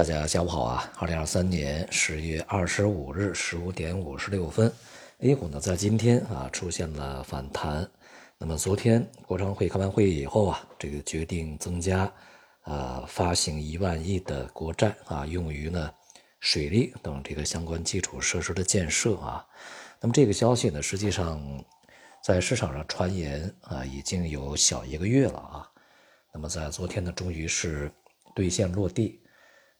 大家下午好啊！二零二三年十月二十五日十五点五十六分，A 股呢在今天啊出现了反弹。那么昨天国常会开完会议以后啊，这个决定增加啊发行一万亿的国债啊，用于呢水利等这个相关基础设施的建设啊。那么这个消息呢，实际上在市场上传言啊已经有小一个月了啊。那么在昨天呢，终于是兑现落地。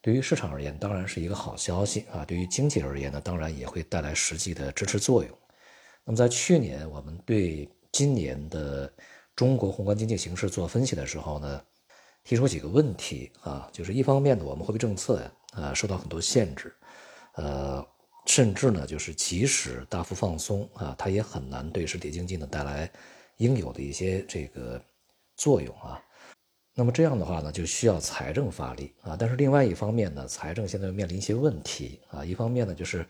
对于市场而言，当然是一个好消息啊。对于经济而言呢，当然也会带来实际的支持作用。那么在去年我们对今年的中国宏观经济形势做分析的时候呢，提出几个问题啊，就是一方面呢，我们货币政策呀啊受到很多限制，呃，甚至呢就是即使大幅放松啊，它也很难对实体经济呢带来应有的一些这个作用啊。那么这样的话呢，就需要财政发力啊。但是另外一方面呢，财政现在面临一些问题啊。一方面呢，就是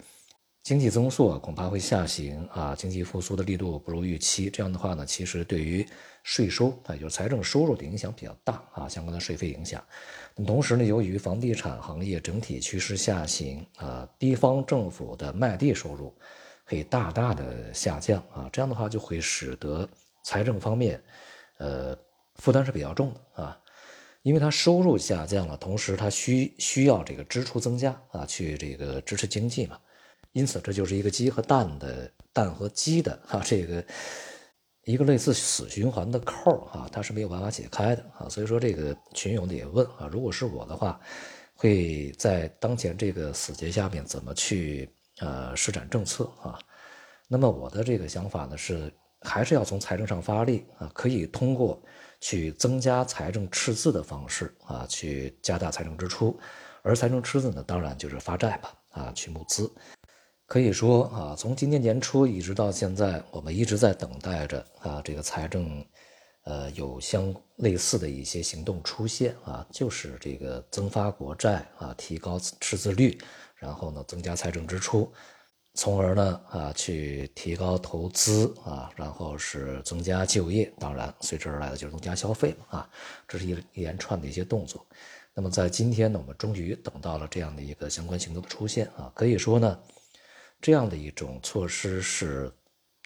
经济增速啊恐怕会下行啊，经济复苏的力度不如预期。这样的话呢，其实对于税收啊，也就是财政收入的影响比较大啊，相关的税费影响。同时呢，由于房地产行业整体趋势下行啊，地方政府的卖地收入可以大大的下降啊。这样的话就会使得财政方面，呃。负担是比较重的啊，因为它收入下降了，同时它需需要这个支出增加啊，去这个支持经济嘛，因此这就是一个鸡和蛋的蛋和鸡的哈，这个一个类似死循环的扣啊，它是没有办法解开的啊，所以说这个群友呢也问啊，如果是我的话，会在当前这个死结下面怎么去呃施展政策啊？那么我的这个想法呢是还是要从财政上发力啊，可以通过。去增加财政赤字的方式啊，去加大财政支出，而财政赤字呢，当然就是发债吧啊，去募资。可以说啊，从今年年初一直到现在，我们一直在等待着啊，这个财政，呃，有相类似的一些行动出现啊，就是这个增发国债啊，提高赤字率，然后呢，增加财政支出。从而呢，啊，去提高投资啊，然后是增加就业，当然随之而来的就是增加消费嘛，啊，这是一一连串的一些动作。那么在今天呢，我们终于等到了这样的一个相关行动的出现啊，可以说呢，这样的一种措施是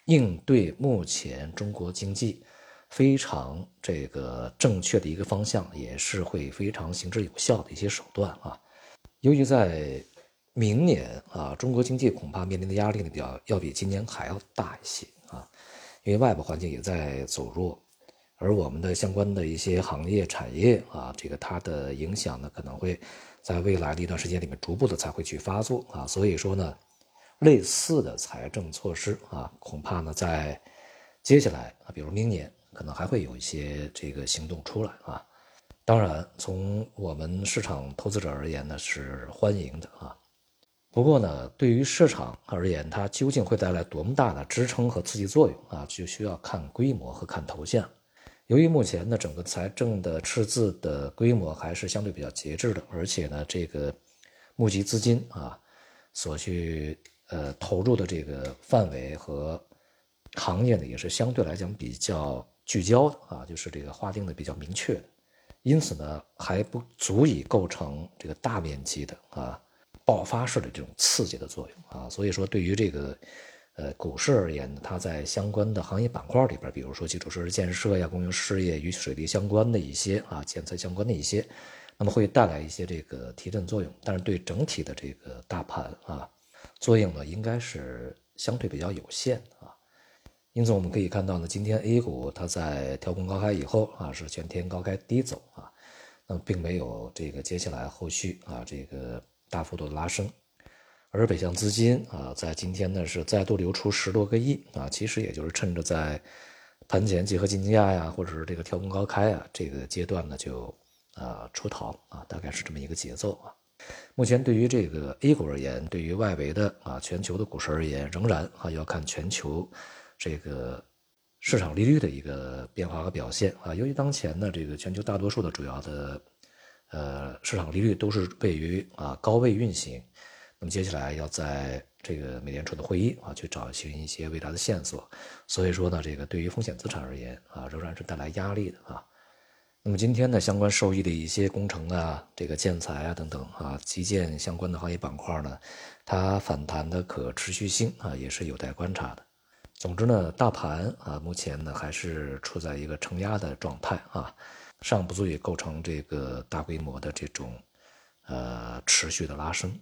应对目前中国经济非常这个正确的一个方向，也是会非常行之有效的一些手段啊。由于在明年啊，中国经济恐怕面临的压力呢，比较要比今年还要大一些啊，因为外部环境也在走弱，而我们的相关的一些行业产业啊，这个它的影响呢，可能会在未来的一段时间里面逐步的才会去发作啊，所以说呢，类似的财政措施啊，恐怕呢在接下来啊，比如明年可能还会有一些这个行动出来啊，当然从我们市场投资者而言呢，是欢迎的啊。不过呢，对于市场而言，它究竟会带来多么大的支撑和刺激作用啊，就需要看规模和看头像。由于目前呢，整个财政的赤字的规模还是相对比较节制的，而且呢，这个募集资金啊，所去呃投入的这个范围和行业呢，也是相对来讲比较聚焦的啊，就是这个划定的比较明确，因此呢，还不足以构成这个大面积的啊。爆发式的这种刺激的作用啊，所以说对于这个，呃，股市而言，它在相关的行业板块里边，比如说基础设施建设呀、公用事业与水利相关的一些啊、建材相关的一些，那么会带来一些这个提振作用。但是对整体的这个大盘啊，作用呢，应该是相对比较有限啊。因此我们可以看到呢，今天 A 股它在跳空高开以后啊，是全天高开低走啊，那么并没有这个接下来后续啊这个。大幅度的拉升，而北向资金啊，在今天呢是再度流出十多个亿啊，其实也就是趁着在盘前集合竞价呀，或者是这个跳空高开啊这个阶段呢，就啊出逃啊，大概是这么一个节奏啊。目前对于这个 A 股而言，对于外围的啊全球的股市而言，仍然啊要看全球这个市场利率的一个变化和表现啊。由于当前呢，这个全球大多数的主要的。呃，市场利率都是位于啊高位运行，那么接下来要在这个美联储的会议啊去找寻一些未来的线索，所以说呢，这个对于风险资产而言啊，仍然是带来压力的啊。那么今天呢，相关受益的一些工程啊、这个建材啊等等啊，基建相关的行业板块呢，它反弹的可持续性啊，也是有待观察的。总之呢，大盘啊，目前呢还是处在一个承压的状态啊，尚不足以构成这个大规模的这种呃持续的拉升。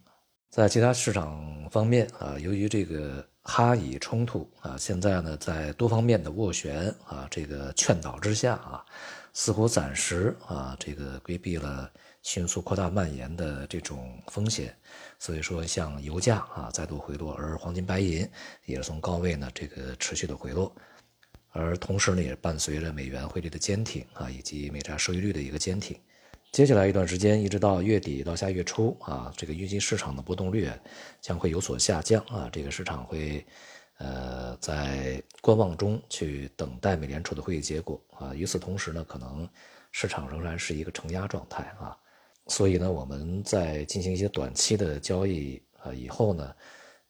在其他市场方面啊，由于这个哈以冲突啊，现在呢在多方面的斡旋啊，这个劝导之下啊。似乎暂时啊，这个规避了迅速扩大蔓延的这种风险，所以说像油价啊再度回落，而黄金白银也是从高位呢这个持续的回落，而同时呢也伴随着美元汇率的坚挺啊，以及美债收益率的一个坚挺。接下来一段时间，一直到月底到下月初啊，这个预计市场的波动率将会有所下降啊，这个市场会。呃，在观望中去等待美联储的会议结果啊。与此同时呢，可能市场仍然是一个承压状态啊。所以呢，我们在进行一些短期的交易啊以后呢，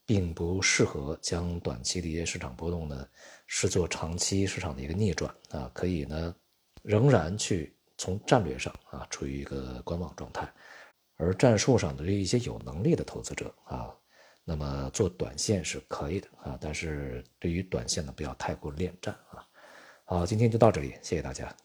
并不适合将短期的一些市场波动呢视作长期市场的一个逆转啊。可以呢，仍然去从战略上啊处于一个观望状态，而战术上的这一些有能力的投资者啊。那么做短线是可以的啊，但是对于短线呢，不要太过恋战啊。好，今天就到这里，谢谢大家。